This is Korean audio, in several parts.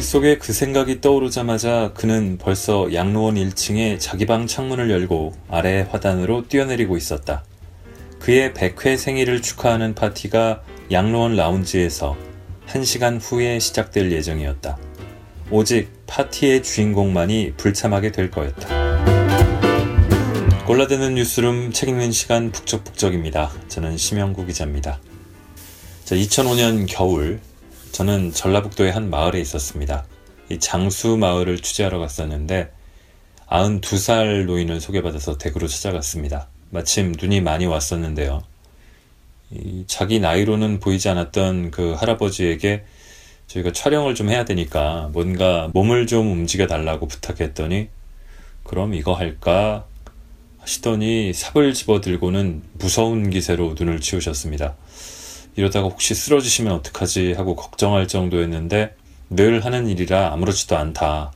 머릿속에 그 생각이 떠오르자마자 그는 벌써 양로원 1층에 자기 방 창문을 열고 아래 화단으로 뛰어내리고 있었다. 그의 100회 생일을 축하하는 파티가 양로원 라운지에서 1시간 후에 시작될 예정이었다. 오직 파티의 주인공만이 불참하게 될 거였다. 골라드는 뉴스룸 책 읽는 시간 북적북적입니다. 저는 심영구 기자입니다. 자, 2005년 겨울 저는 전라북도의 한 마을에 있었습니다. 이 장수 마을을 취재하러 갔었는데 92살 노인을 소개받아서 댁으로 찾아갔습니다. 마침 눈이 많이 왔었는데요. 자기 나이로는 보이지 않았던 그 할아버지에게 저희가 촬영을 좀 해야 되니까 뭔가 몸을 좀 움직여 달라고 부탁했더니 그럼 이거 할까 하시더니 삽을 집어 들고는 무서운 기세로 눈을 치우셨습니다. 이러다가 혹시 쓰러지시면 어떡하지 하고 걱정할 정도였는데 늘 하는 일이라 아무렇지도 않다.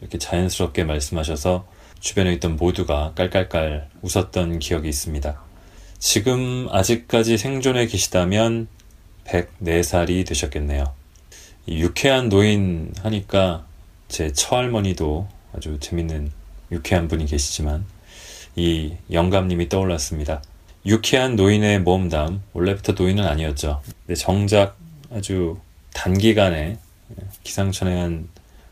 이렇게 자연스럽게 말씀하셔서 주변에 있던 모두가 깔깔깔 웃었던 기억이 있습니다. 지금 아직까지 생존해 계시다면 104살이 되셨겠네요. 유쾌한 노인 하니까 제 처할머니도 아주 재밌는 유쾌한 분이 계시지만 이 영감님이 떠올랐습니다. 유쾌한 노인의 모험담 원래부터 노인은 아니었죠. 근데 정작 아주 단기간에 기상천외한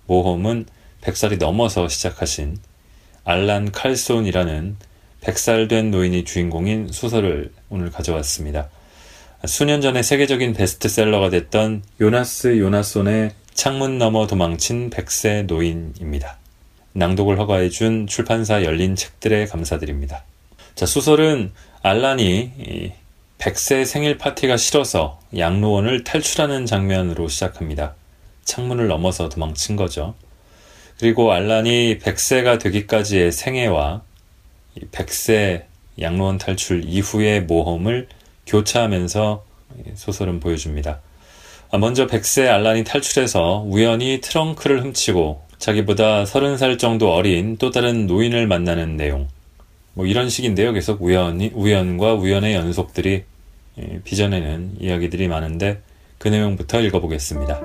모험은 100살이 넘어서 시작하신 알란 칼손이라는 100살 된 노인이 주인공인 소설을 오늘 가져왔습니다. 수년 전에 세계적인 베스트셀러가 됐던 요나스 요나손의 창문 너머 도망친 100세 노인입니다. 낭독을 허가해준 출판사 열린 책들에 감사드립니다. 자, 소설은 알란이 100세 생일 파티가 싫어서 양로원을 탈출하는 장면으로 시작합니다. 창문을 넘어서 도망친 거죠. 그리고 알란이 100세가 되기까지의 생애와 100세 양로원 탈출 이후의 모험을 교차하면서 소설은 보여줍니다. 아, 먼저 100세 알란이 탈출해서 우연히 트렁크를 훔치고 자기보다 30살 정도 어린 또 다른 노인을 만나는 내용. 뭐 이런 식인데요. 계속 우연이, 우연과 우연의 연속들이 예, 빚어내는 이야기들이 많은데 그 내용부터 읽어보겠습니다.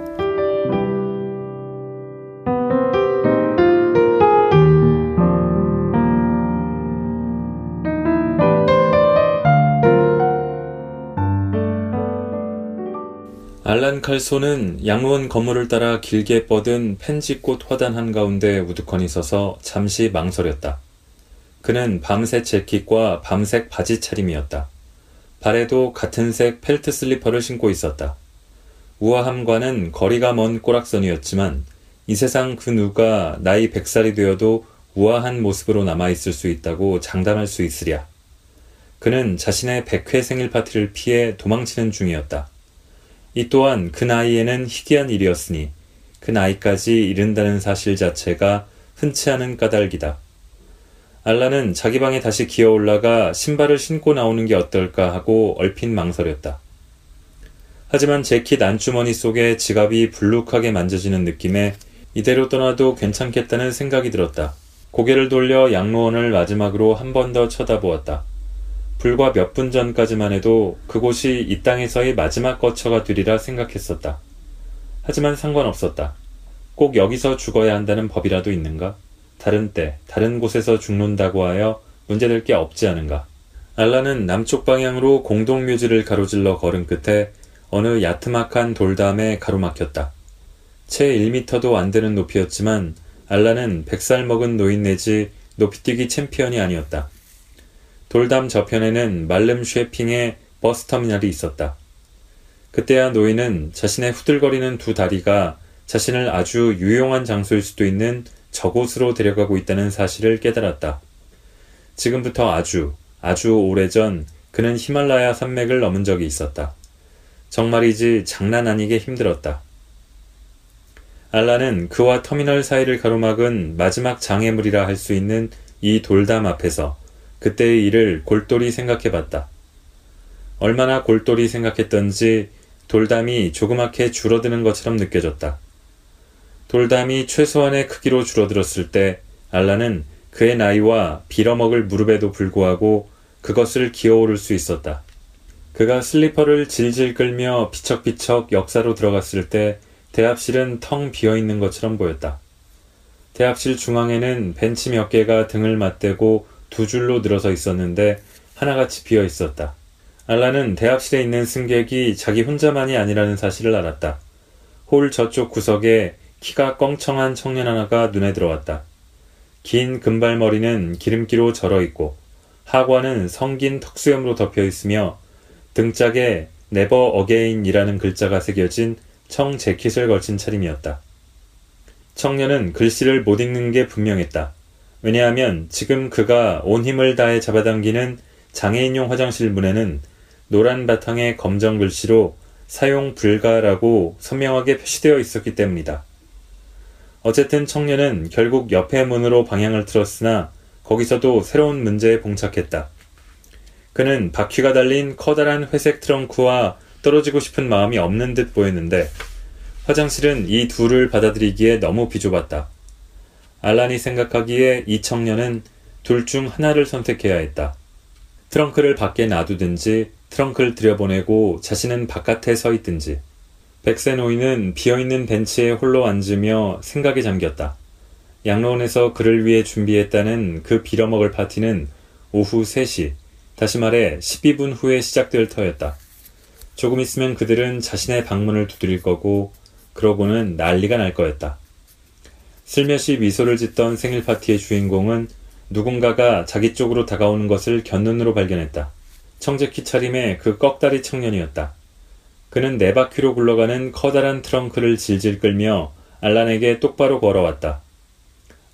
알란 칼소는 양로원 건물을 따라 길게 뻗은 펜지꽃 화단 한가운데 우두커니 서서 잠시 망설였다. 그는 밤색 재킷과 밤색 바지 차림이었다. 발에도 같은 색 펠트 슬리퍼를 신고 있었다. 우아함과는 거리가 먼 꼬락선이었지만 이 세상 그 누가 나이 100살이 되어도 우아한 모습으로 남아있을 수 있다고 장담할 수 있으랴. 그는 자신의 100회 생일 파티를 피해 도망치는 중이었다. 이 또한 그 나이에는 희귀한 일이었으니 그 나이까지 이른다는 사실 자체가 흔치 않은 까닭이다. 알라는 자기 방에 다시 기어 올라가 신발을 신고 나오는 게 어떨까 하고 얼핏 망설였다. 하지만 재킷 안주머니 속에 지갑이 불룩하게 만져지는 느낌에 이대로 떠나도 괜찮겠다는 생각이 들었다. 고개를 돌려 양로원을 마지막으로 한 번 더 쳐다보았다. 불과 몇 분 전까지만 해도 그곳이 이 땅에서의 마지막 거처가 되리라 생각했었다. 하지만 상관없었다. 꼭 여기서 죽어야 한다는 법이라도 있는가? 다른 때, 다른 곳에서 죽는다고 하여 문제될 게 없지 않은가. 알라는 남쪽 방향으로 공동 묘지를 가로질러 걸은 끝에 어느 야트막한 돌담에 가로막혔다. 채 1미터도 안 되는 높이였지만 알라는 100살 먹은 노인 내지 높이뛰기 챔피언이 아니었다. 돌담 저편에는 말름 쉐핑의 버스터미널이 있었다. 그때야 노인은 자신의 후들거리는 두 다리가 자신을 아주 유용한 장소일 수도 있는 저곳으로 데려가고 있다는 사실을 깨달았다. 지금부터 아주, 아주 오래전 그는 히말라야 산맥을 넘은 적이 있었다. 정말이지 장난 아니게 힘들었다. 알라는 그와 터미널 사이를 가로막은 마지막 장애물이라 할 수 있는 이 돌담 앞에서 그때의 일을 골똘히 생각해 봤다. 얼마나 골똘히 생각했던지 돌담이 조그맣게 줄어드는 것처럼 느껴졌다. 돌담이 최소한의 크기로 줄어들었을 때 알라는 그의 나이와 빌어먹을 무릎에도 불구하고 그것을 기어오를 수 있었다. 그가 슬리퍼를 질질 끌며 비척비척 역사로 들어갔을 때 대합실은 텅 비어 있는 것처럼 보였다. 대합실 중앙에는 벤치 몇 개가 등을 맞대고 두 줄로 늘어서 있었는데 하나같이 비어 있었다. 알란은 대합실에 있는 승객이 자기 혼자만이 아니라는 사실을 알았다. 홀 저쪽 구석에 키가 껑청한 청년 하나가 눈에 들어왔다. 긴 금발머리는 기름기로 절어 있고 하관은 성긴 턱수염으로 덮여 있으며 등짝에 Never Again이라는 글자가 새겨진 청 재킷을 걸친 차림이었다. 청년은 글씨를 못 읽는 게 분명했다. 왜냐하면 지금 그가 온 힘을 다해 잡아당기는 장애인용 화장실 문에는 노란 바탕에 검정 글씨로 사용 불가라고 선명하게 표시되어 있었기 때문이다. 어쨌든 청년은 결국 옆에 문으로 방향을 틀었으나 거기서도 새로운 문제에 봉착했다. 그는 바퀴가 달린 커다란 회색 트렁크와 떨어지고 싶은 마음이 없는 듯 보였는데 화장실은 이 둘을 받아들이기에 너무 비좁았다. 알란이 생각하기에 이 청년은 둘 중 하나를 선택해야 했다. 트렁크를 밖에 놔두든지 트렁크를 들여보내고 자신은 바깥에 서 있든지. 백세노이는 비어있는 벤치에 홀로 앉으며 생각에 잠겼다. 양로원에서 그를 위해 준비했다는 그 빌어먹을 파티는 오후 3시, 다시 말해 12분 후에 시작될 터였다. 조금 있으면 그들은 자신의 방문을 두드릴 거고, 그러고는 난리가 날 거였다. 슬며시 미소를 짓던 생일 파티의 주인공은 누군가가 자기 쪽으로 다가오는 것을 견눈으로 발견했다. 청재키 차림의 그 꺽다리 청년이었다. 그는 네 바퀴로 굴러가는 커다란 트렁크를 질질 끌며 알란에게 똑바로 걸어왔다.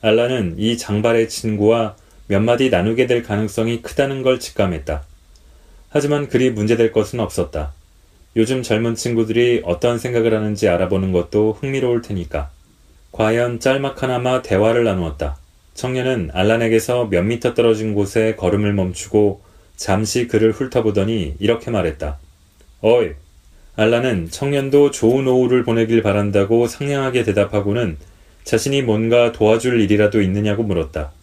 알란은 이 장발의 친구와 몇 마디 나누게 될 가능성이 크다는 걸 직감했다. 하지만 그리 문제될 것은 없었다. 요즘 젊은 친구들이 어떤 생각을 하는지 알아보는 것도 흥미로울 테니까. 과연 짤막하나마 대화를 나누었다. 청년은 알란에게서 몇 미터 떨어진 곳에 걸음을 멈추고 잠시 그를 훑어보더니 이렇게 말했다. 어이! 알란은 청년도 좋은 오후를 보내길 바란다고 상냥하게 대답하고는 자신이 뭔가 도와줄 일이라도 있느냐고 물었다.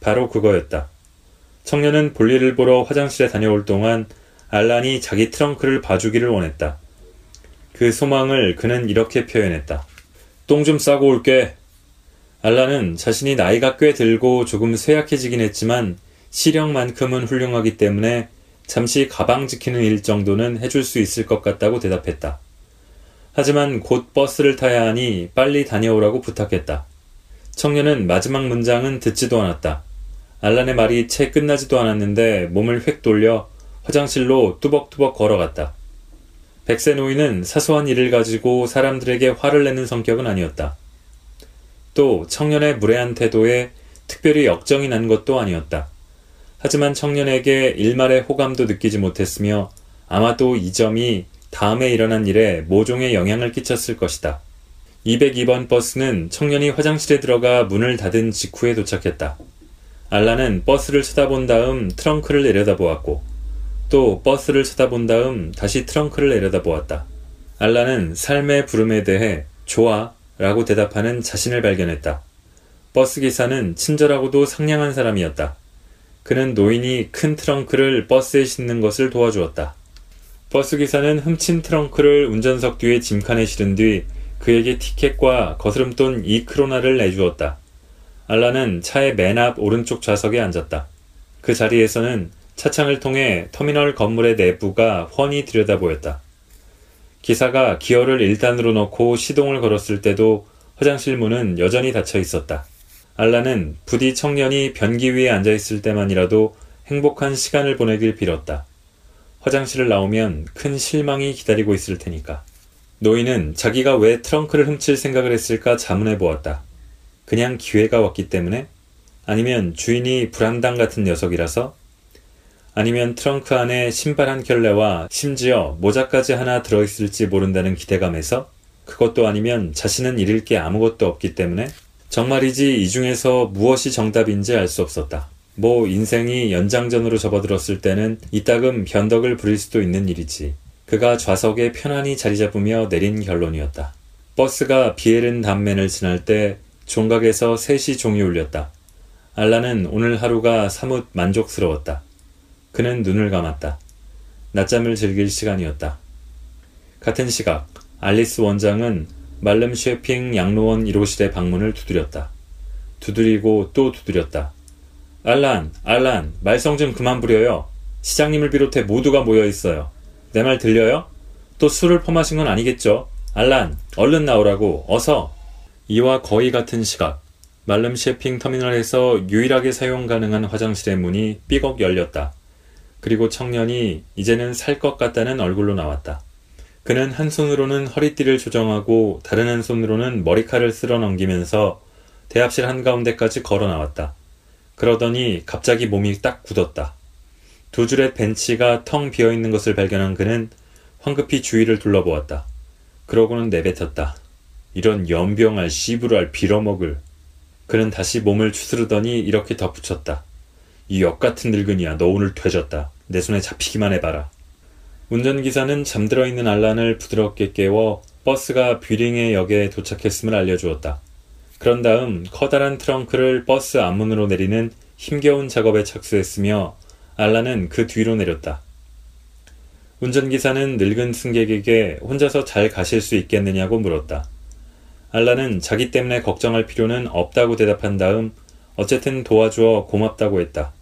바로 그거였다. 청년은 볼일을 보러 화장실에 다녀올 동안 알란이 자기 트렁크를 봐주기를 원했다. 그 소망을 그는 이렇게 표현했다. 똥 좀 싸고 올게. 알란은 자신이 나이가 꽤 들고 조금 쇠약해지긴 했지만 시력만큼은 훌륭하기 때문에 잠시 가방 지키는 일 정도는 해줄 수 있을 것 같다고 대답했다. 하지만 곧 버스를 타야 하니 빨리 다녀오라고 부탁했다. 청년은 마지막 문장은 듣지도 않았다. 알란의 말이 채 끝나지도 않았는데 몸을 획 돌려 화장실로 뚜벅뚜벅 걸어갔다. 백세 노인은 사소한 일을 가지고 사람들에게 화를 내는 성격은 아니었다. 또 청년의 무례한 태도에 특별히 역정이 난 것도 아니었다. 하지만 청년에게 일말의 호감도 느끼지 못했으며 아마도 이 점이 다음에 일어난 일에 모종의 영향을 끼쳤을 것이다. 202번 버스는 청년이 화장실에 들어가 문을 닫은 직후에 도착했다. 알라는 버스를 쳐다본 다음 트렁크를 내려다보았고 또 버스를 쳐다본 다음 다시 트렁크를 내려다보았다. 알라는 삶의 부름에 대해 좋아 라고 대답하는 자신을 발견했다. 버스 기사는 친절하고도 상냥한 사람이었다. 그는 노인이 큰 트렁크를 버스에 싣는 것을 도와주었다. 버스 기사는 훔친 트렁크를 운전석 뒤에 짐칸에 실은 뒤 그에게 티켓과 거스름돈 2크로나를 내주었다. 알라는 차의 맨 앞 오른쪽 좌석에 앉았다. 그 자리에서는 차창을 통해 터미널 건물의 내부가 훤히 들여다보였다. 기사가 기어를 1단으로 넣고 시동을 걸었을 때도 화장실 문은 여전히 닫혀 있었다. 알라는 부디 청년이 변기 위에 앉아 있을 때만이라도 행복한 시간을 보내길 빌었다. 화장실을 나오면 큰 실망이 기다리고 있을 테니까. 노인은 자기가 왜 트렁크를 훔칠 생각을 했을까 자문해 보았다. 그냥 기회가 왔기 때문에? 아니면 주인이 불안당 같은 녀석이라서? 아니면 트렁크 안에 신발 한 켤레와 심지어 모자까지 하나 들어있을지 모른다는 기대감에서? 그것도 아니면 자신은 잃을 게 아무것도 없기 때문에? 정말이지 이 중에서 무엇이 정답인지 알 수 없었다. 뭐 인생이 연장전으로 접어들었을 때는 이따금 변덕을 부릴 수도 있는 일이지. 그가 좌석에 편안히 자리 잡으며 내린 결론이었다. 버스가 비에른 단면을 지날 때 종각에서 셋이 종이 울렸다. 알라는 오늘 하루가 사뭇 만족스러웠다. 그는 눈을 감았다. 낮잠을 즐길 시간이었다. 같은 시각 알리스 원장은 말름 쉐핑 양로원 1호실의 방문을 두드렸다. 두드리고 또 두드렸다. 알란, 알란, 말썽 좀 그만 부려요. 시장님을 비롯해 모두가 모여 있어요. 내 말 들려요? 또 술을 퍼마신 건 아니겠죠? 알란, 얼른 나오라고, 어서! 이와 거의 같은 시각, 말름 쉐핑 터미널에서 유일하게 사용 가능한 화장실의 문이 삐걱 열렸다. 그리고 청년이 이제는 살 것 같다는 얼굴로 나왔다. 그는 한 손으로는 허리띠를 조정하고 다른 한 손으로는 머리칼을 쓸어 넘기면서 대합실 한가운데까지 걸어 나왔다. 그러더니 갑자기 몸이 딱 굳었다. 두 줄의 벤치가 텅 비어 있는 것을 발견한 그는 황급히 주위를 둘러보았다. 그러고는 내뱉었다. 이런 연병할 씨부랄 빌어먹을. 그는 다시 몸을 추스르더니 이렇게 덧붙였다. 이 역같은 늙은이야 너 오늘 되졌다. 내 손에 잡히기만 해봐라. 운전기사는 잠들어 있는 알란을 부드럽게 깨워 버스가 뷰링의 역에 도착했음을 알려주었다. 그런 다음 커다란 트렁크를 버스 앞문으로 내리는 힘겨운 작업에 착수했으며 알란은 그 뒤로 내렸다. 운전기사는 늙은 승객에게 혼자서 잘 가실 수 있겠느냐고 물었다. 알란은 자기 때문에 걱정할 필요는 없다고 대답한 다음 어쨌든 도와주어 고맙다고 했다.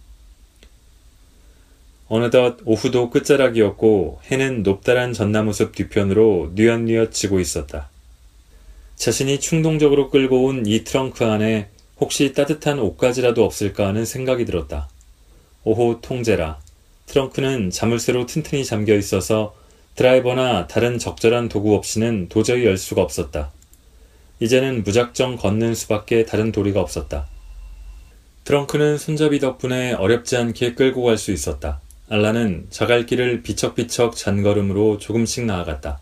어느덧 오후도 끝자락이었고 해는 높다란 전나무숲 뒤편으로 뉘엿뉘엿 지고 있었다. 자신이 충동적으로 끌고 온 이 트렁크 안에 혹시 따뜻한 옷가지라도 없을까 하는 생각이 들었다. 오호 통제라. 트렁크는 자물쇠로 튼튼히 잠겨 있어서 드라이버나 다른 적절한 도구 없이는 도저히 열 수가 없었다. 이제는 무작정 걷는 수밖에 다른 도리가 없었다. 트렁크는 손잡이 덕분에 어렵지 않게 끌고 갈 수 있었다. 알라는 자갈길을 비척비척 잔걸음으로 조금씩 나아갔다.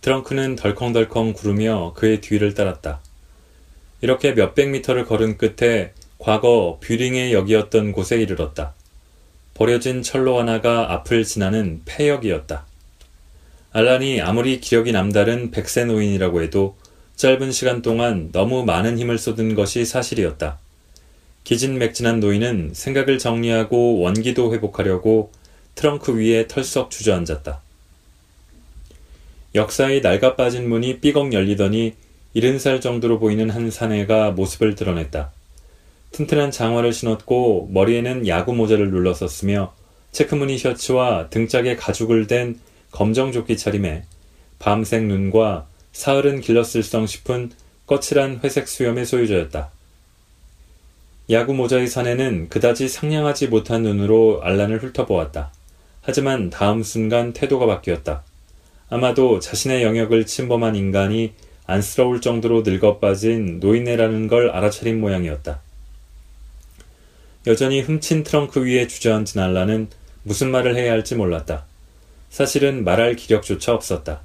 트렁크는 덜컹덜컹 구르며 그의 뒤를 따랐다. 이렇게 몇백 미터를 걸은 끝에 과거 뷰링의 역이었던 곳에 이르렀다. 버려진 철로 하나가 앞을 지나는 폐역이었다. 알란이 아무리 기력이 남다른 백세 노인이라고 해도 짧은 시간 동안 너무 많은 힘을 쏟은 것이 사실이었다. 기진맥진한 노인은 생각을 정리하고 원기도 회복하려고 트렁크 위에 털썩 주저앉았다. 역사의 낡아 빠진 문이 삐걱 열리더니 일흔 살 정도로 보이는 한 사내가 모습을 드러냈다. 튼튼한 장화를 신었고 머리에는 야구 모자를 눌렀었으며 체크무늬 셔츠와 등짝에 가죽을 댄 검정 조끼 차림에 밤색 눈과 사흘은 길렀을성 싶은 거칠한 회색 수염의 소유자였다. 야구 모자의 사내는 그다지 상냥하지 못한 눈으로 알란을 훑어보았다. 하지만 다음 순간 태도가 바뀌었다. 아마도 자신의 영역을 침범한 인간이 안쓰러울 정도로 늙어 빠진 노인네라는 걸 알아차린 모양이었다. 여전히 훔친 트렁크 위에 주저앉은 알라는 무슨 말을 해야 할지 몰랐다. 사실은 말할 기력조차 없었다.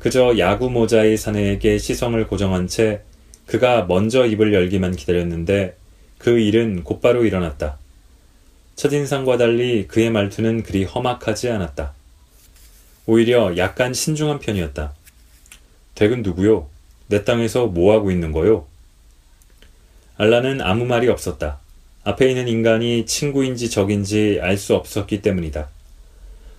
그저 야구 모자의 사내에게 시선을 고정한 채 그가 먼저 입을 열기만 기다렸는데 그 일은 곧바로 일어났다. 첫인상과 달리 그의 말투는 그리 험악하지 않았다. 오히려 약간 신중한 편이었다. 댁은 누구요? 내 땅에서 뭐하고 있는 거요? 알라는 아무 말이 없었다. 앞에 있는 인간이 친구인지 적인지 알 수 없었기 때문이다.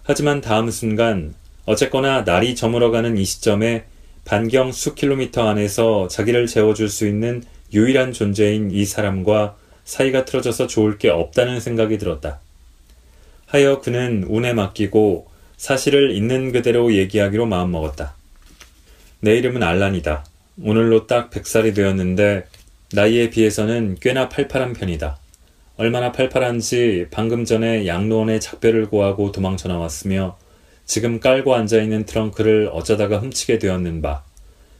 하지만 다음 순간 어쨌거나 날이 저물어가는 이 시점에 반경 수 킬로미터 안에서 자기를 재워줄 수 있는 유일한 존재인 이 사람과 사이가 틀어져서 좋을 게 없다는 생각이 들었다. 하여 그는 운에 맡기고 사실을 있는 그대로 얘기하기로 마음먹었다. 내 이름은 알란이다. 오늘로 딱 100살이 되었는데 나이에 비해서는 꽤나 팔팔한 편이다. 얼마나 팔팔한지 방금 전에 양로원에 작별을 고하고 도망쳐 나왔으며 지금 깔고 앉아있는 트렁크를 어쩌다가 훔치게 되었는 바.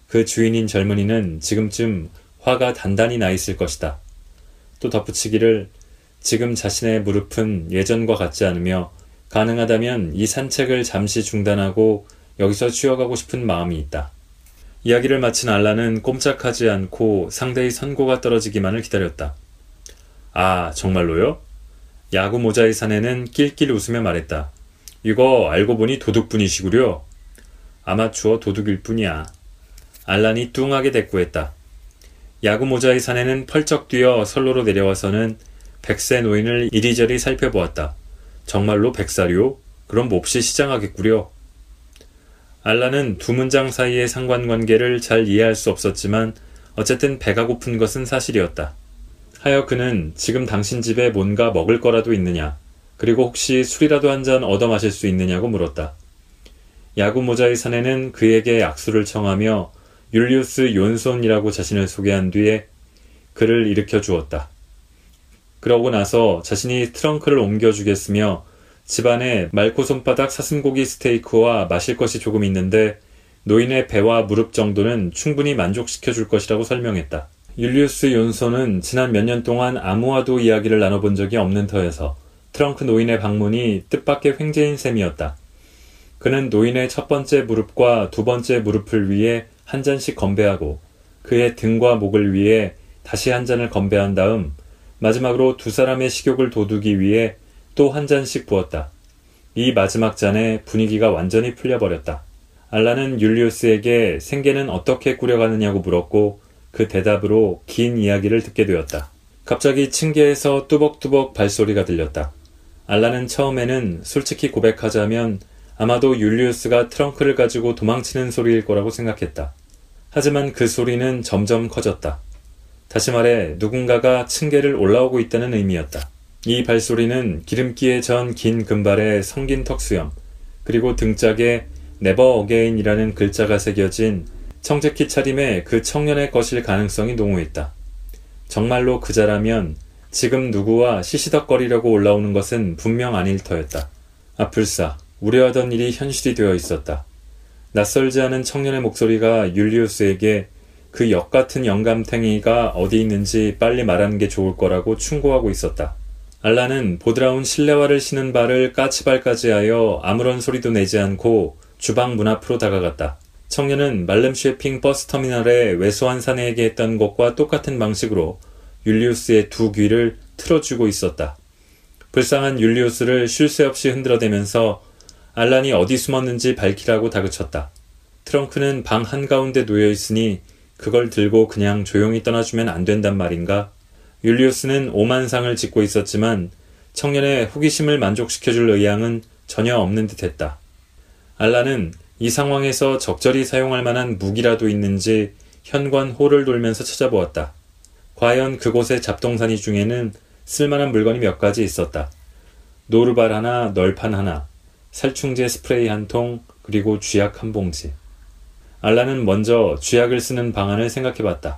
그 주인인 젊은이는 지금쯤 화가 단단히 나 있을 것이다. 또 덧붙이기를 지금 자신의 무릎은 예전과 같지 않으며 가능하다면 이 산책을 잠시 중단하고 여기서 쉬어가고 싶은 마음이 있다. 이야기를 마친 알라는 꼼짝하지 않고 상대의 선고가 떨어지기만을 기다렸다. 아, 정말로요? 야구 모자의 사내는 낄낄 웃으며 말했다. 이거 알고 보니 도둑분이시구려. 아마추어 도둑일 뿐이야. 알란이 뚱하게 대꾸했다. 야구 모자의 사내는 펄쩍 뛰어 선로로 내려와서는 백세 노인을 이리저리 살펴보았다. 정말로 백살이요? 그럼 몹시 시장하겠구려. 알라는 두 문장 사이의 상관관계를 잘 이해할 수 없었지만 어쨌든 배가 고픈 것은 사실이었다. 하여 그는 지금 당신 집에 뭔가 먹을 거라도 있느냐, 그리고 혹시 술이라도 한 잔 얻어 마실 수 있느냐고 물었다. 야구 모자의 사내는 그에게 악수를 청하며 율리우스 욘손이라고 자신을 소개한 뒤에 그를 일으켜 주었다. 그러고 나서 자신이 트렁크를 옮겨주겠으며 집안에 맑고 손바닥 사슴고기 스테이크와 마실 것이 조금 있는데 노인의 배와 무릎 정도는 충분히 만족시켜 줄 것이라고 설명했다. 율리우스 욘손은 지난 몇 년 동안 아무와도 이야기를 나눠본 적이 없는 터여서 트렁크 노인의 방문이 뜻밖의 횡재인 셈이었다. 그는 노인의 첫 번째 무릎과 두 번째 무릎을 위해 한 잔씩 건배하고 그의 등과 목을 위해 다시 한 잔을 건배한 다음 마지막으로 두 사람의 식욕을 돋우기 위해 또 한 잔씩 부었다. 이 마지막 잔에 분위기가 완전히 풀려버렸다. 알라는 율리우스에게 생계는 어떻게 꾸려가느냐고 물었고 그 대답으로 긴 이야기를 듣게 되었다. 갑자기 층계에서 뚜벅뚜벅 발소리가 들렸다. 알라는 처음에는 솔직히 고백하자면 아마도 율리우스가 트렁크를 가지고 도망치는 소리일 거라고 생각했다. 하지만 그 소리는 점점 커졌다. 다시 말해 누군가가 층계를 올라오고 있다는 의미였다. 이 발소리는 기름기에 전 긴 금발의 성긴 턱수염, 그리고 등짝에 Never Again이라는 글자가 새겨진 청재킷 차림의 그 청년의 것일 가능성이 농후했다. 정말로 그자라면 지금 누구와 시시덕거리려고 올라오는 것은 분명 아닐 터였다. 아뿔싸, 우려하던 일이 현실이 되어 있었다. 낯설지 않은 청년의 목소리가 율리우스에게 그 역 같은 영감탱이가 어디 있는지 빨리 말하는 게 좋을 거라고 충고하고 있었다. 알라는 보드라운 실내화를 신은 발을 까치발까지 하여 아무런 소리도 내지 않고 주방 문 앞으로 다가갔다. 청년은 말름 쉐핑 버스 터미널에 외소한 사내에게 했던 것과 똑같은 방식으로 율리우스의 두 귀를 틀어주고 있었다. 불쌍한 율리우스를 쉴 새 없이 흔들어대면서 알란이 어디 숨었는지 밝히라고 다그쳤다. 트렁크는 방 한가운데 놓여 있으니 그걸 들고 그냥 조용히 떠나주면 안 된단 말인가? 율리우스는 오만상을 짓고 있었지만 청년의 호기심을 만족시켜줄 의향은 전혀 없는 듯 했다. 알라는 이 상황에서 적절히 사용할 만한 무기라도 있는지 현관 홀을 돌면서 찾아보았다. 과연 그곳의 잡동사니 중에는 쓸만한 물건이 몇 가지 있었다. 노르발 하나, 널판 하나, 살충제 스프레이 한 통, 그리고 쥐약 한 봉지. 알라는 먼저 쥐약을 쓰는 방안을 생각해 봤다.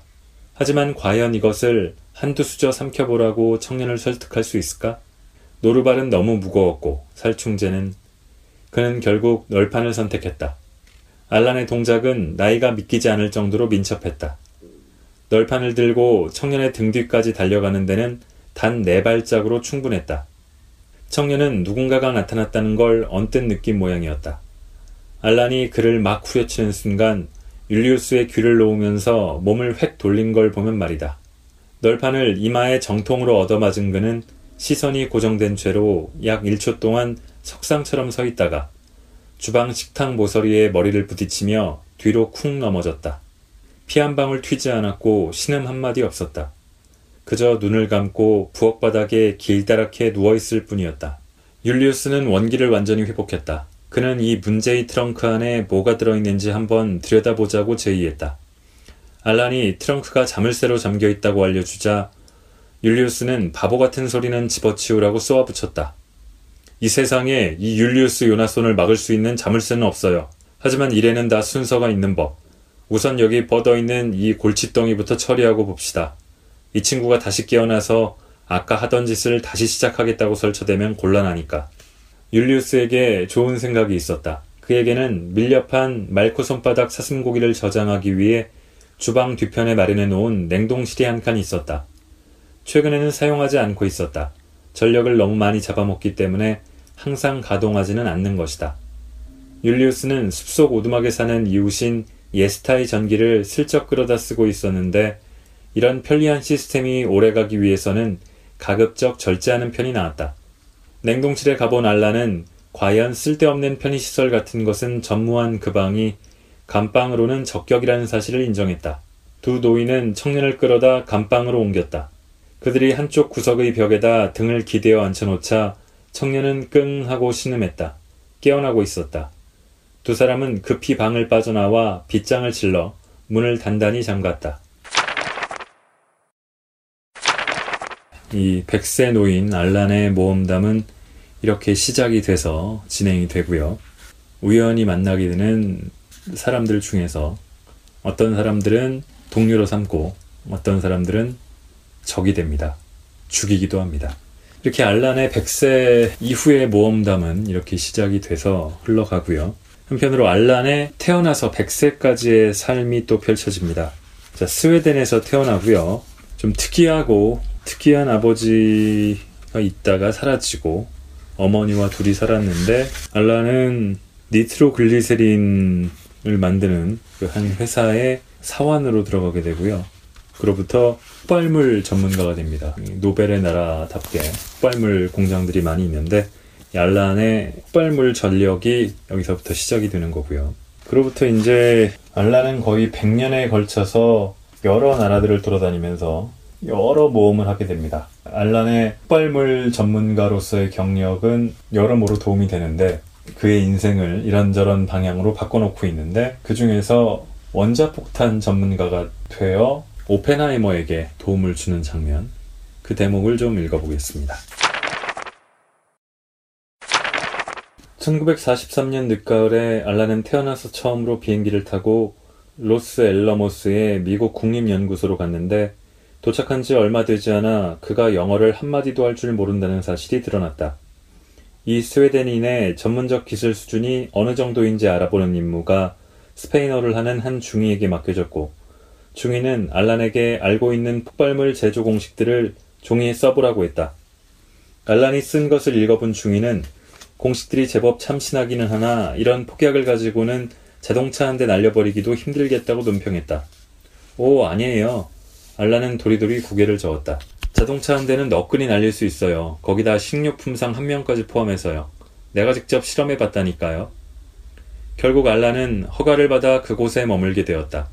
하지만 과연 이것을 한두 수저 삼켜보라고 청년을 설득할 수 있을까? 노르발은 너무 무거웠고 살충제는 그는 결국 널판을 선택했다. 알란의 동작은 나이가 믿기지 않을 정도로 민첩했다. 널판을 들고 청년의 등 뒤까지 달려가는 데는 단 네 발짝으로 충분했다. 청년은 누군가가 나타났다는 걸 언뜻 느낀 모양이었다. 알란이 그를 막 후려치는 순간 율리우스의 귀를 놓으면서 몸을 획 돌린 걸 보면 말이다. 널판을 이마에 정통으로 얻어맞은 그는 시선이 고정된 채로 약 1초 동안 석상처럼 서 있다가 주방 식탁 모서리에 머리를 부딪히며 뒤로 쿵 넘어졌다. 피 한 방울 튀지 않았고 신음 한마디 없었다. 그저 눈을 감고 부엌 바닥에 길다랗게 누워있을 뿐이었다. 율리우스는 원기를 완전히 회복했다. 그는 이 문제의 트렁크 안에 뭐가 들어있는지 한번 들여다보자고 제의했다. 알란이 트렁크가 자물쇠로 잠겨 있다고 알려주자 율리우스는 바보 같은 소리는 집어치우라고 쏘아붙였다. 이 세상에 이 율리우스 요나손을 막을 수 있는 자물쇠는 없어요. 하지만 일에는 다 순서가 있는 법. 우선 여기 뻗어 있는 이 골칫덩이부터 처리하고 봅시다. 이 친구가 다시 깨어나서 아까 하던 짓을 다시 시작하겠다고 설쳐대면 곤란하니까. 율리우스에게 좋은 생각이 있었다. 그에게는 밀렵한 말코 손바닥 사슴고기를 저장하기 위해 주방 뒤편에 마련해 놓은 냉동실이 한 칸 있었다. 최근에는 사용하지 않고 있었다. 전력을 너무 많이 잡아먹기 때문에 항상 가동하지는 않는 것이다. 율리우스는 숲속 오두막에 사는 이웃인 예스타의 전기를 슬쩍 끌어다 쓰고 있었는데 이런 편리한 시스템이 오래가기 위해서는 가급적 절제하는 편이 나왔다. 냉동실에 가본 알라는 과연 쓸데없는 편의시설 같은 것은 전무한 그 방이 감방으로는 적격이라는 사실을 인정했다. 두 노인은 청년을 끌어다 감방으로 옮겼다. 그들이 한쪽 구석의 벽에다 등을 기대어 앉혀놓자 청년은 끙 하고 신음했다. 깨어나고 있었다. 두 사람은 급히 방을 빠져나와 빗장을 질러 문을 단단히 잠갔다. 이 백세 노인 알란의 모험담은 이렇게 시작이 돼서 진행이 되고요. 우연히 만나게 되는 사람들 중에서 어떤 사람들은 동료로 삼고 어떤 사람들은 적이 됩니다. 죽이기도 합니다. 이렇게 알란의 백세 이후의 모험담은 이렇게 시작이 돼서 흘러가고요. 한편으로 알란의 태어나서 100세까지의 삶이 또 펼쳐집니다. 자, 스웨덴에서 태어나고요. 좀 특이하고 특이한 아버지가 있다가 사라지고 어머니와 둘이 살았는데 알란은 니트로글리세린을 만드는 그 한 회사의 사원으로 들어가게 되고요. 그로부터 폭발물 전문가가 됩니다. 노벨의 나라답게 폭발물 공장들이 많이 있는데 알란의 폭발물 전력이 여기서부터 시작이 되는 거고요. 그로부터 이제 알란은 거의 100년에 걸쳐서 여러 나라들을 돌아다니면서 여러 모험을 하게 됩니다. 알란의 폭발물 전문가로서의 경력은 여러모로 도움이 되는데 그의 인생을 이런저런 방향으로 바꿔놓고 있는데 그 중에서 원자폭탄 전문가가 되어 오펜하이머에게 도움을 주는 장면 그 대목을 좀 읽어보겠습니다. 1943년 늦가을에 알란은 태어나서 처음으로 비행기를 타고 로스 엘러모스의 미국 국립연구소로 갔는데 도착한 지 얼마 되지 않아 그가 영어를 한마디도 할 줄 모른다는 사실이 드러났다. 이 스웨덴인의 전문적 기술 수준이 어느 정도인지 알아보는 임무가 스페인어를 하는 한 중위에게 맡겨졌고 중위는 알란에게 알고 있는 폭발물 제조 공식들을 종이에 써보라고 했다. 알란이 쓴 것을 읽어본 중위는 공식들이 제법 참신하기는 하나 이런 폭약을 가지고는 자동차 한 대 날려버리기도 힘들겠다고 논평했다. 오, 아니에요. 알라는 도리도리 고개를 저었다. 자동차 한 대는 너끈히 날릴 수 있어요. 거기다 식료품상 한 명까지 포함해서요. 내가 직접 실험해 봤다니까요. 결국 알라는 허가를 받아 그곳에 머물게 되었다.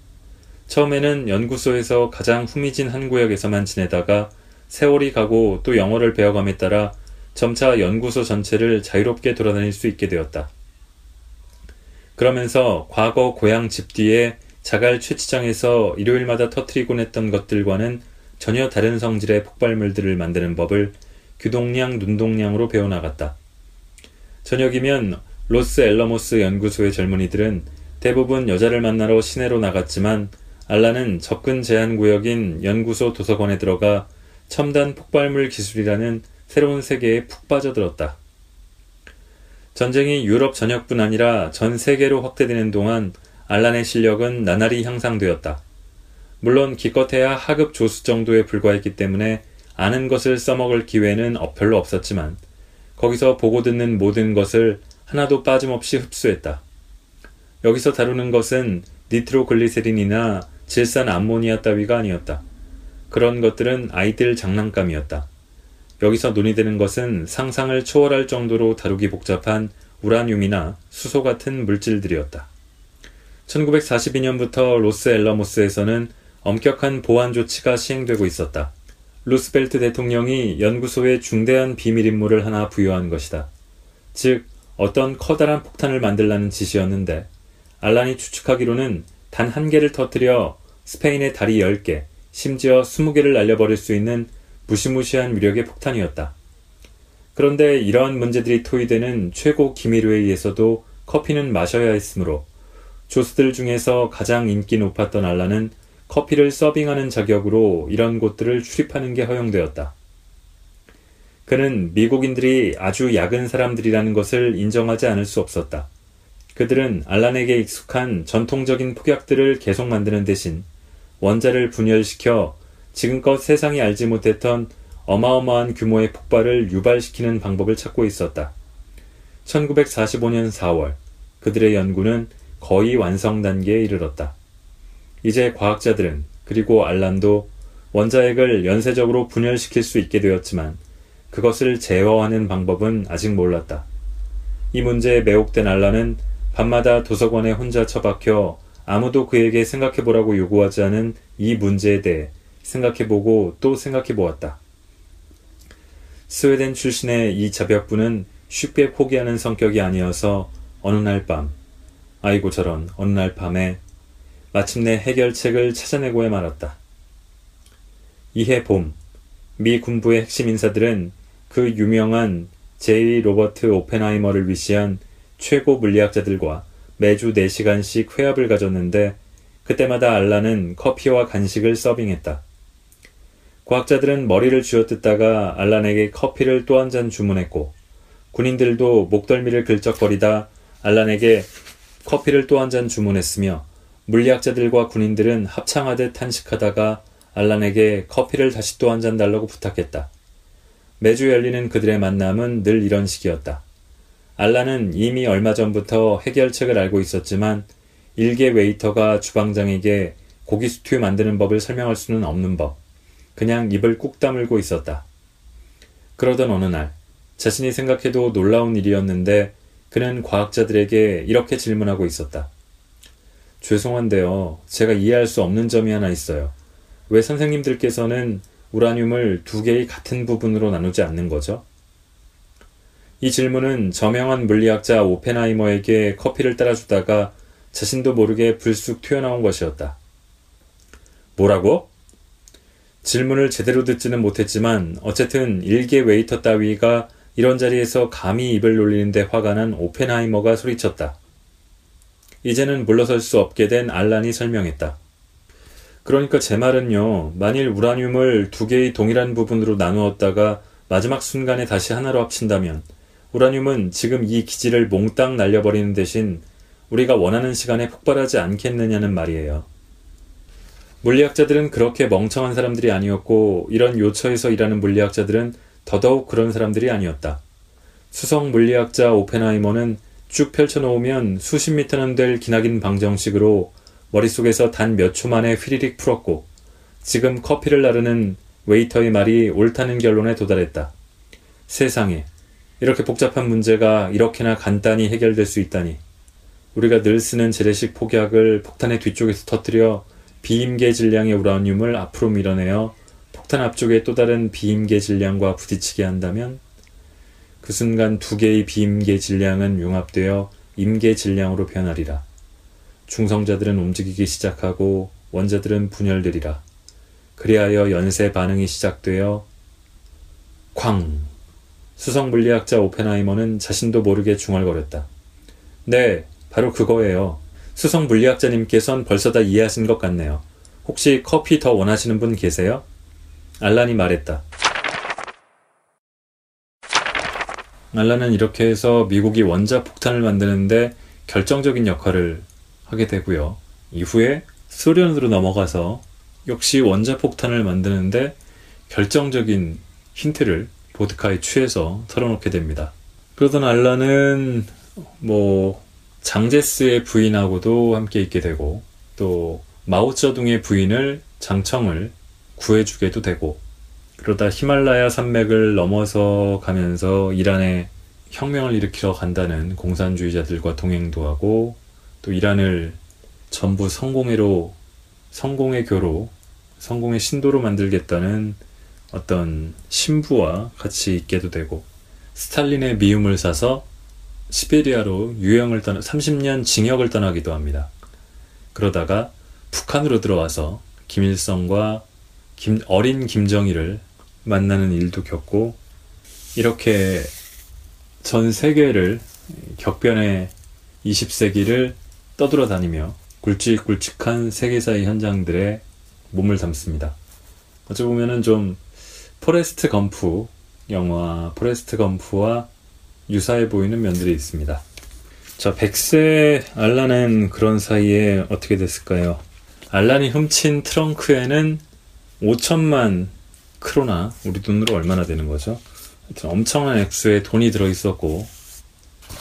처음에는 연구소에서 가장 후미진 한 구역에서만 지내다가 세월이 가고 또 영어를 배워감에 따라 점차 연구소 전체를 자유롭게 돌아다닐 수 있게 되었다. 그러면서 과거 고향 집 뒤에 자갈 채취장에서 일요일마다 터트리곤 했던 것들과는 전혀 다른 성질의 폭발물들을 만드는 법을 규동량, 눈동량으로 배워나갔다. 저녁이면 로스 엘러모스 연구소의 젊은이들은 대부분 여자를 만나러 시내로 나갔지만 알라는 접근 제한 구역인 연구소 도서관에 들어가 첨단 폭발물 기술이라는 새로운 세계에 푹 빠져들었다. 전쟁이 유럽 전역뿐 아니라 전 세계로 확대되는 동안 알란의 실력은 나날이 향상되었다. 물론 기껏해야 하급 조수 정도에 불과했기 때문에 아는 것을 써먹을 기회는 별로 없었지만 거기서 보고 듣는 모든 것을 하나도 빠짐없이 흡수했다. 여기서 다루는 것은 니트로글리세린이나 질산 암모니아 따위가 아니었다. 그런 것들은 아이들 장난감이었다. 여기서 논의되는 것은 상상을 초월할 정도로 다루기 복잡한 우라늄이나 수소 같은 물질들이었다. 1942년부터 로스 엘라모스에서는 엄격한 보안 조치가 시행되고 있었다. 루스벨트 대통령이 연구소에 중대한 비밀 임무를 하나 부여한 것이다. 즉, 어떤 커다란 폭탄을 만들라는 지시였는데, 알란이 추측하기로는 단 한 개를 터뜨려 스페인의 다리 10개, 심지어 20개를 날려버릴 수 있는 무시무시한 위력의 폭탄이었다. 그런데 이러한 문제들이 토의되는 최고 기밀회의에서도 커피는 마셔야 했으므로 조스들 중에서 가장 인기 높았던 알라는 커피를 서빙하는 자격으로 이런 곳들을 출입하는 게 허용되었다. 그는 미국인들이 아주 약은 사람들이라는 것을 인정하지 않을 수 없었다. 그들은 알란에게 익숙한 전통적인 폭약들을 계속 만드는 대신 원자를 분열시켜 지금껏 세상이 알지 못했던 어마어마한 규모의 폭발을 유발시키는 방법을 찾고 있었다. 1945년 4월 그들의 연구는 거의 완성 단계에 이르렀다. 이제 과학자들은 그리고 알란도 원자핵을 연쇄적으로 분열시킬 수 있게 되었지만 그것을 제어하는 방법은 아직 몰랐다. 이 문제에 매혹된 알란은 밤마다 도서관에 혼자 처박혀 아무도 그에게 생각해보라고 요구하지 않은 이 문제에 대해 생각해보고 또 생각해보았다. 스웨덴 출신의 이 자벽부는 쉽게 포기하는 성격이 아니어서 어느 날 밤 아이고 저런 어느 날 밤에 마침내 해결책을 찾아내고야 말았다. 이해 봄, 미 군부의 핵심 인사들은 그 유명한 제이 로버트 오펜하이머를 위시한 최고 물리학자들과 매주 4시간씩 회합을 가졌는데 그때마다 알라는 커피와 간식을 서빙했다. 과학자들은 머리를 쥐어뜯다가 알란에게 커피를 또 한 잔 주문했고 군인들도 목덜미를 긁적거리다 알란에게 커피를 또 한 잔 주문했으며 물리학자들과 군인들은 합창하듯 탄식하다가 알란에게 커피를 다시 또 한 잔 달라고 부탁했다. 매주 열리는 그들의 만남은 늘 이런 식이었다. 알란은 이미 얼마 전부터 해결책을 알고 있었지만 일개 웨이터가 주방장에게 고기 스튜 만드는 법을 설명할 수는 없는 법. 그냥 입을 꾹 다물고 있었다. 그러던 어느 날, 자신이 생각해도 놀라운 일이었는데 그는 과학자들에게 이렇게 질문하고 있었다. 죄송한데요. 제가 이해할 수 없는 점이 하나 있어요. 왜 선생님들께서는 우라늄을 두 개의 같은 부분으로 나누지 않는 거죠? 이 질문은 저명한 물리학자 오펜하이머에게 커피를 따라주다가 자신도 모르게 불쑥 튀어나온 것이었다. 뭐라고? 질문을 제대로 듣지는 못했지만 어쨌든 일개 웨이터 따위가 이런 자리에서 감히 입을 놀리는데 화가 난 오펜하이머가 소리쳤다. 이제는 물러설 수 없게 된 알란이 설명했다. 그러니까 제 말은요, 만일 우라늄을 두 개의 동일한 부분으로 나누었다가 마지막 순간에 다시 하나로 합친다면, 우라늄은 지금 이 기지를 몽땅 날려버리는 대신 우리가 원하는 시간에 폭발하지 않겠느냐는 말이에요. 물리학자들은 그렇게 멍청한 사람들이 아니었고, 이런 요처에서 일하는 물리학자들은 더더욱 그런 사람들이 아니었다. 수석 물리학자 오펜하이머는 쭉 펼쳐놓으면 수십 미터는 될 기나긴 방정식을 머릿속에서 단 몇 초 만에 휘리릭 풀었고 지금 커피를 나르는 웨이터의 말이 옳다는 결론에 도달했다. 세상에 이렇게 복잡한 문제가 이렇게나 간단히 해결될 수 있다니. 우리가 늘 쓰는 재래식 폭약을 폭탄의 뒤쪽에서 터뜨려 비임계 질량의 우라늄을 앞으로 밀어내어 폭탄 앞쪽에 또 다른 비임계 질량과 부딪히게 한다면 그 순간 두 개의 비임계 질량은 융합되어 임계 질량으로 변하리라. 중성자들은 움직이기 시작하고 원자들은 분열되리라. 그리하여 연쇄 반응이 시작되어 쾅! 수성 물리학자 오펜하이머는 자신도 모르게 중얼거렸다. 네, 바로 그거예요. 수성 물리학자님께선 벌써 다 이해하신 것 같네요. 혹시 커피 더 원하시는 분 계세요? 알란이 말했다. 알란은 이렇게 해서 미국이 원자 폭탄을 만드는데 결정적인 역할을 하게 되고요. 이후에 소련으로 넘어가서 역시 원자 폭탄을 만드는데 결정적인 힌트를 보드카에 취해서 털어놓게 됩니다. 그러던 알란은 뭐 장제스의 부인하고도 함께 있게 되고 또 마오쩌둥의 부인을 장청을 구해주게도 되고 그러다 히말라야 산맥을 넘어서 가면서 이란에 혁명을 일으키러 간다는 공산주의자들과 동행도 하고 또 이란을 전부 성공회로 성공의 교로 성공의 신도로 만들겠다는 어떤 신부와 같이 있게도 되고 스탈린의 미움을 사서 시베리아로 유형을 떠나 30년 징역을 떠나기도 합니다. 그러다가 북한으로 들어와서 김일성과 김, 어린 김정일을 만나는 일도 겪고 이렇게 전 세계를 격변의 20세기를 떠돌아 다니며 굵직굵직한 세계사의 현장들에 몸을 담습니다. 어찌 보면은 좀 포레스트 검프 영화 포레스트 검프와 유사해 보이는 면들이 있습니다. 자, 백세 알란은 그런 사이에 어떻게 됐을까요? 알란이 훔친 트렁크에는 5천만 크로나, 우리 돈으로 얼마나 되는 거죠? 하여튼 엄청난 액수의 돈이 들어 있었고,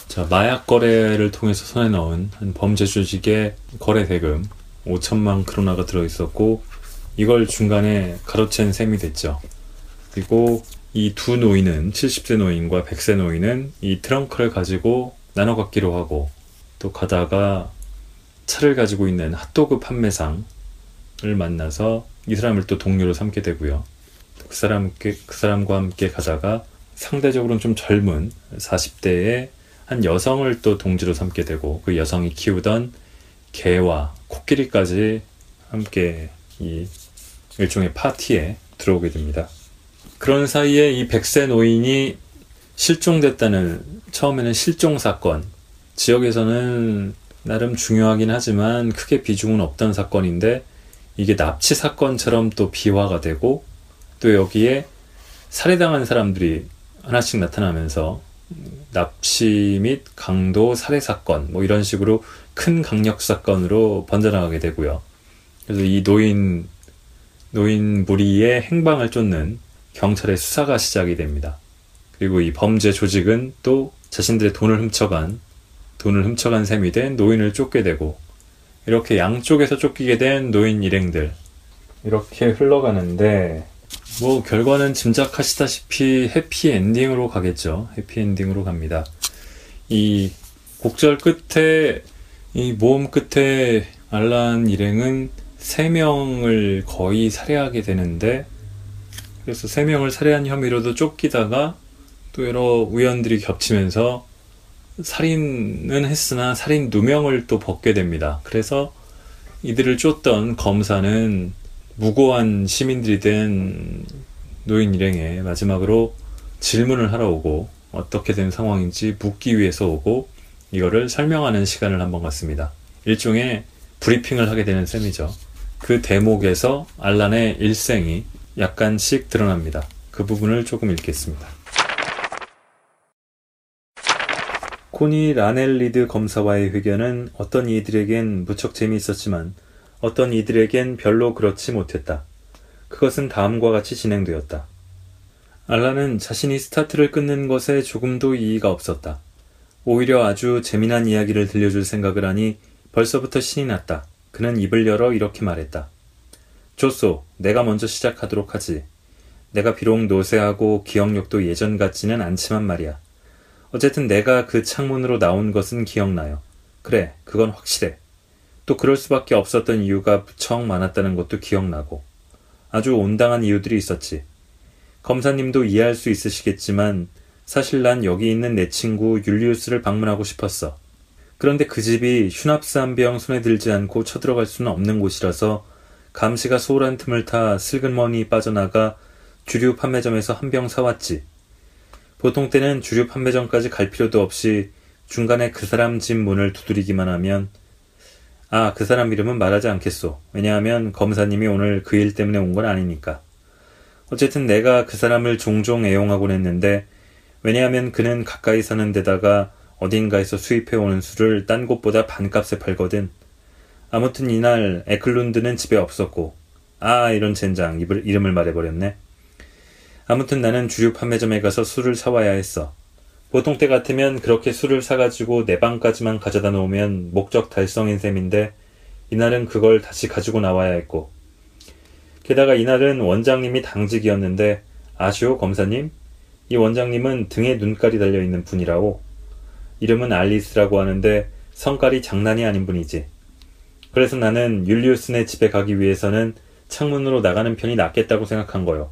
자, 마약 거래를 통해서 손에 넣은 한 범죄 조직의 거래 대금 5천만 크로나가 들어 있었고, 이걸 중간에 가로챈 셈이 됐죠. 그리고 이 두 노인은 70세 노인과 100세 노인은 이 트렁크를 가지고 나눠 갖기로 하고 또 가다가 차를 가지고 있는 핫도그 판매상을 만나서 이 사람을 또 동료로 삼게 되고요. 그 사람 그 사람과 함께 가다가 상대적으로는 좀 젊은 40대의 한 여성을 또 동지로 삼게 되고 그 여성이 키우던 개와 코끼리까지 함께 이 일종의 파티에 들어오게 됩니다. 그런 사이에 이 백세 노인이 실종됐다는 처음에는 실종 사건 지역에서는 나름 중요하긴 하지만 크게 비중은 없던 사건인데 이게 납치 사건처럼 또 비화가 되고 또 여기에 살해당한 사람들이 하나씩 나타나면서 납치 및 강도 살해 사건 뭐 이런 식으로 큰 강력 사건으로 번져나가게 되고요. 그래서 이 노인 노인 무리의 행방을 쫓는 경찰의 수사가 시작이 됩니다. 그리고 이 범죄 조직은 또 자신들의 돈을 훔쳐간 돈을 훔쳐간 셈이 된 노인을 쫓게 되고 이렇게 양쪽에서 쫓기게 된 노인 일행들 이렇게 흘러가는데 뭐 결과는 짐작하시다시피 해피 엔딩으로 가겠죠. 해피 엔딩으로 갑니다. 이 곡절 끝에 이 모험 끝에 알란 일행은 세 명을 거의 살해하게 되는데 그래서 세 명을 살해한 혐의로도 쫓기다가 또 여러 우연들이 겹치면서 살인은 했으나 살인 누명을 또 벗게 됩니다. 그래서 이들을 쫓던 검사는 무고한 시민들이 된 노인 일행에 마지막으로 질문을 하러 오고 어떻게 된 상황인지 묻기 위해서 오고 이거를 설명하는 시간을 한번 갖습니다. 일종의 브리핑을 하게 되는 셈이죠. 그 대목에서 알란의 일생이 약간씩 드러납니다. 그 부분을 조금 읽겠습니다. 코니 라넬리드 검사와의 회견은 어떤 이들에겐 무척 재미있었지만 어떤 이들에겐 별로 그렇지 못했다. 그것은 다음과 같이 진행되었다. 알라는 자신이 스타트를 끊는 것에 조금도 이의가 없었다. 오히려 아주 재미난 이야기를 들려줄 생각을 하니 벌써부터 신이 났다. 그는 입을 열어 이렇게 말했다. 좋소, 내가 먼저 시작하도록 하지. 내가 비록 노쇠하고 기억력도 예전 같지는 않지만 말이야. 어쨌든 내가 그 창문으로 나온 것은 기억나요. 그래, 그건 확실해. 또 그럴 수밖에 없었던 이유가 무척 많았다는 것도 기억나고. 아주 온당한 이유들이 있었지. 검사님도 이해할 수 있으시겠지만 사실 난 여기 있는 내 친구 율리우스를 방문하고 싶었어. 그런데 그 집이 슈납스 한 병 손에 들지 않고 쳐들어갈 수는 없는 곳이라서 감시가 소홀한 틈을 타 슬그머니 빠져나가 주류 판매점에서 한 병 사왔지. 보통 때는 주류 판매점까지 갈 필요도 없이 중간에 그 사람 집 문을 두드리기만 하면 아, 그 사람 이름은 말하지 않겠소. 왜냐하면 검사님이 오늘 그 일 때문에 온 건 아니니까. 어쨌든 내가 그 사람을 종종 애용하곤 했는데 왜냐하면 그는 가까이 사는 데다가 어딘가에서 수입해 오는 술을 딴 곳보다 반값에 팔거든. 아무튼 이날 에클룬드는 집에 없었고 아 이런 젠장 이름을 말해버렸네. 아무튼 나는 주류 판매점에 가서 술을 사와야 했어. 보통 때 같으면 그렇게 술을 사가지고 내 방까지만 가져다 놓으면 목적 달성인 셈인데 이날은 그걸 다시 가지고 나와야 했고 게다가 이날은 원장님이 당직이었는데 아시오 검사님? 이 원장님은 등에 눈깔이 달려있는 분이라고 이름은 알리스라고 하는데 성깔이 장난이 아닌 분이지. 그래서 나는 율리우스네 집에 가기 위해서는 창문으로 나가는 편이 낫겠다고 생각한 거요.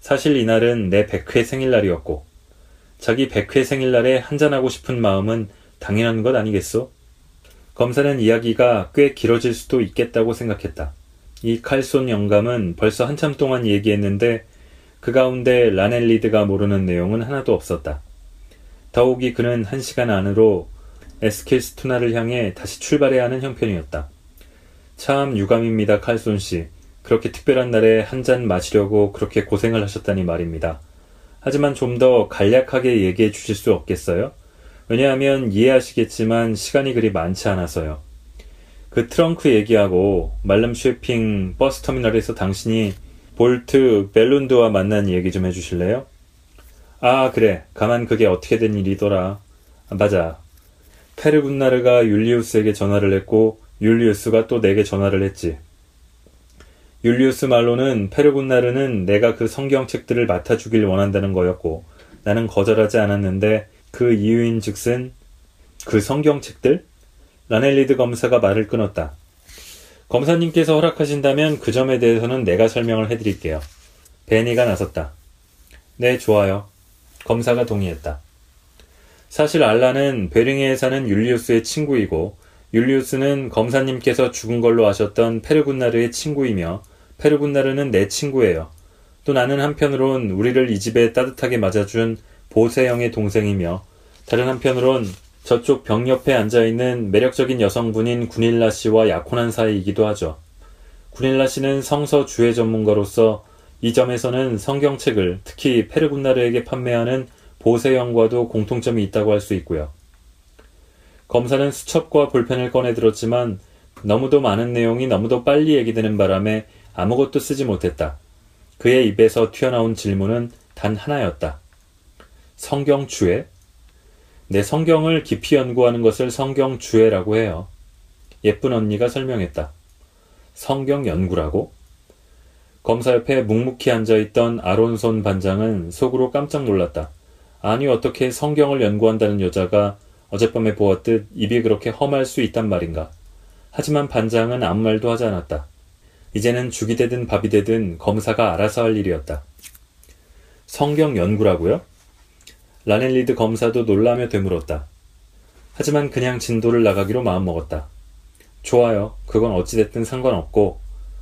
사실 이날은 내 100회 생일날이었고, 자기 100회 생일날에 한잔하고 싶은 마음은 당연한 것 아니겠소? 검사는 이야기가 꽤 길어질 수도 있겠다고 생각했다. 이 칼손 영감은 벌써 한참 동안 얘기했는데 그 가운데 라넬리드가 모르는 내용은 하나도 없었다. 더욱이 그는 한 시간 안으로 에스킬스투나를 향해 다시 출발해야 하는 형편이었다. 참 유감입니다, 칼손 씨. 그렇게 특별한 날에 한 잔 마시려고 그렇게 고생을 하셨다니 말입니다. 하지만 좀 더 간략하게 얘기해 주실 수 없겠어요? 왜냐하면 이해하시겠지만 시간이 그리 많지 않아서요. 그 트렁크 얘기하고 말름 쉐핑 버스 터미널에서 당신이 볼트 벨룬드와 만난 얘기 좀 해주실래요? 아 그래 가만 그게 어떻게 된 일이더라. 아, 맞아. 페르군나르가 율리우스에게 전화를 했고 율리우스가 또 내게 전화를 했지. 율리우스 말로는 페르군나르는 내가 그 성경책들을 맡아주길 원한다는 거였고 나는 거절하지 않았는데 그 이유인 즉슨 그 성경책들? 라넬리드 검사가 말을 끊었다. 검사님께서 허락하신다면 그 점에 대해서는 내가 설명을 해드릴게요. 베니가 나섰다. 네, 좋아요. 검사가 동의했다. 사실 알라는 베링에에 사는 율리우스의 친구이고 율리우스는 검사님께서 죽은 걸로 아셨던 페르군나르의 친구이며 페르군나르는 내 친구예요. 또 나는 한편으론 우리를 이 집에 따뜻하게 맞아준 보세영의 동생이며 다른 한편으론 저쪽 벽 옆에 앉아있는 매력적인 여성분인 구닐라 씨와 약혼한 사이이기도 하죠. 구닐라 씨는 성서 주해 전문가로서 이 점에서는 성경책을 특히 페르군나르에게 판매하는 보세영과도 공통점이 있다고 할 수 있고요. 검사는 수첩과 볼펜을 꺼내 들었지만 너무도 많은 내용이 너무도 빨리 얘기되는 바람에 아무것도 쓰지 못했다. 그의 입에서 튀어나온 질문은 단 하나였다. 성경 주해? 내 성경을 깊이 연구하는 것을 성경 주해라고 해요. 예쁜 언니가 설명했다. 성경 연구라고? 검사 옆에 묵묵히 앉아있던 아론손 반장은 속으로 깜짝 놀랐다. 아니 어떻게 성경을 연구한다는 여자가 어젯밤에 보았듯 입이 그렇게 험할 수 있단 말인가. 하지만 반장은 아무 말도 하지 않았다. 이제는 죽이 되든 밥이 되든 검사가 알아서 할 일이었다. 성경 연구라고요? 라넬리드 검사도 놀라며 되물었다. 하지만 그냥 진도를 나가기로 마음먹었다. 좋아요. 그건 어찌됐든 상관없고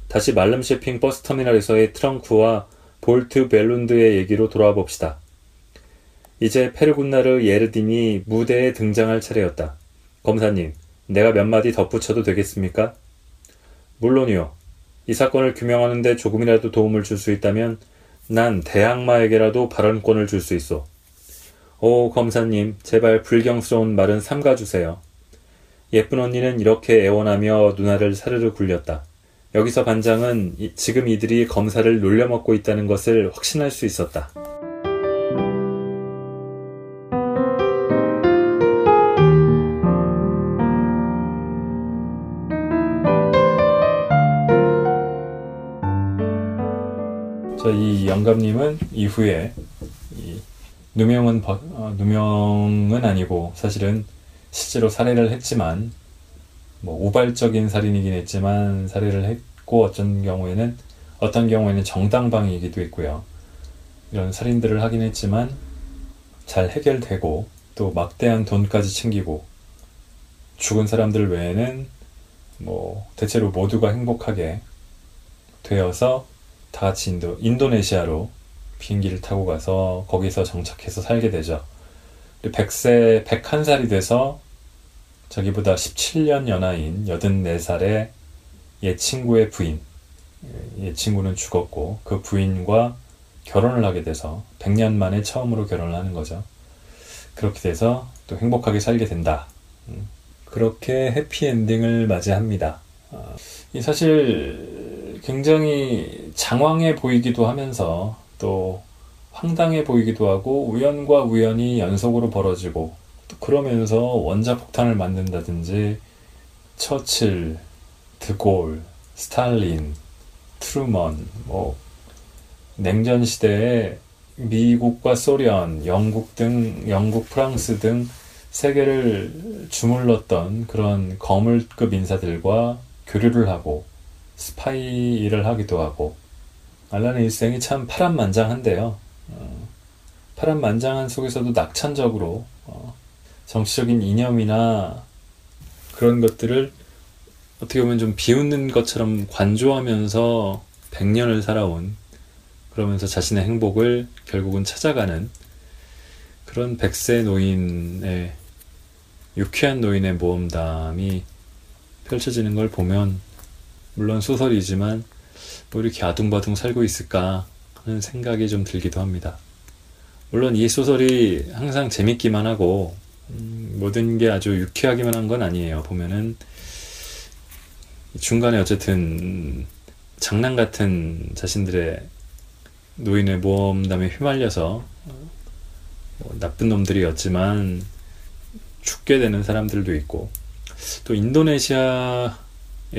다시 말름 쇼핑 버스터미널에서의 트렁크와 볼트 벨룬드의 얘기로 돌아와 봅시다. 이제 페르군나르 예르딘이 무대에 등장할 차례였다. 검사님, 내가 몇 마디 덧붙여도 되겠습니까? 물론이요. 이 사건을 규명하는 데 조금이라도 도움을 줄 수 있다면 난 대항마에게라도 발언권을 줄 수 있어. 오, 검사님, 제발 불경스러운 말은 삼가주세요. 예쁜 언니는 이렇게 애원하며 누나를 사르르 굴렸다. 여기서 반장은 지금 이들이 검사를 놀려먹고 있다는 것을 확신할 수 있었다. 이 영감님은 이후에 이 누명은 어, 누명은 아니고 사실은 실제로 살해를 했지만 뭐 우발적인 살인이긴 했지만 살해를 했고 어떤 경우에는 어떤 경우에는 정당방위이기도 했고요. 이런 살인들을 하긴 했지만 잘 해결되고 또 막대한 돈까지 챙기고 죽은 사람들 외에는 뭐 대체로 모두가 행복하게 되어서 다 같이 인도, 인도네시아로 비행기를 타고 가서 거기서 정착해서 살게 되죠. 100세, 101살이 돼서 자기보다 17년 연하인 84살의 옛 친구의 부인, 옛 친구는 죽었고 그 부인과 결혼을 하게 돼서 100년 만에 처음으로 결혼을 하는 거죠. 그렇게 돼서 또 행복하게 살게 된다. 음, 그렇게 해피엔딩을 맞이합니다. 아, 사실 굉장히 장황해 보이기도 하면서 또 황당해 보이기도 하고 우연과 우연이 연속으로 벌어지고 그러면서 원자 폭탄을 만든다든지 처칠, 드골, 스탈린, 트루먼, 뭐 냉전 시대에 미국과 소련, 영국 등 영국, 프랑스 등 세계를 주물렀던 그런 거물급 인사들과 교류를 하고 스파이 일을 하기도 하고 알란의 일생이 참 파란만장한데요. 어, 파란만장한 속에서도 낙천적으로 어, 정치적인 이념이나 그런 것들을 어떻게 보면 좀 비웃는 것처럼 관조하면서 100년을 살아온 그러면서 자신의 행복을 결국은 찾아가는 그런 백세 노인의 유쾌한 노인의 모험담이 펼쳐지는 걸 보면 물론 소설이지만 뭐 이렇게 아둥바둥 살고 있을까 하는 생각이 좀 들기도 합니다. 물론 이 소설이 항상 재밌기만 하고 음, 모든 게 아주 유쾌하기만 한 건 아니에요. 보면은 중간에 어쨌든 장난 같은 자신들의 노인의 모험담에 휘말려서 뭐 나쁜 놈들이었지만 죽게 되는 사람들도 있고 또 인도네시아에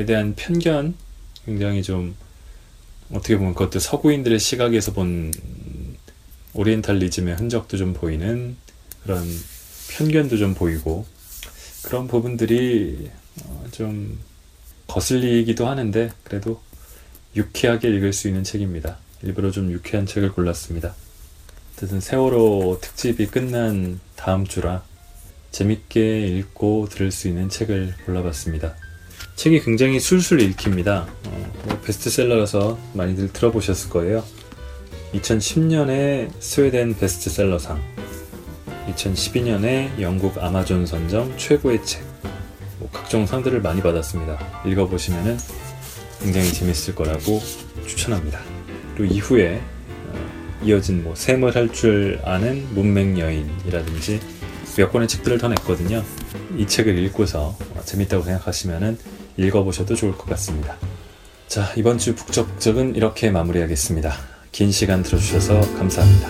대한 편견 굉장히 좀 어떻게 보면 그것도 서구인들의 시각에서 본 오리엔탈리즘의 흔적도 좀 보이는 그런 편견도 좀 보이고 그런 부분들이 어, 좀 거슬리기도 하는데 그래도 유쾌하게 읽을 수 있는 책입니다. 일부러 좀 유쾌한 책을 골랐습니다. 어쨌든 세월호 특집이 끝난 다음 주라 재밌게 읽고 들을 수 있는 책을 골라봤습니다. 책이 굉장히 술술 읽힙니다. 어, 뭐 베스트셀러라서 많이들 들어보셨을 거예요. 2010년에 스웨덴 베스트셀러상, 2012년에 영국 아마존 선정 최고의 책, 뭐 각종 상들을 많이 받았습니다. 읽어보시면 굉장히 재밌을 거라고 추천합니다. 그리고 이후에 어, 이어진 뭐 샘을 할 줄 아는 문맹 여인이라든지 몇 권의 책들을 더 냈거든요. 이 책을 읽고서 재밌다고 생각하시면 읽어보셔도 좋을 것 같습니다. 자, 이번 주 북적북적은 이렇게 마무리하겠습니다. 긴 시간 들어주셔서 감사합니다.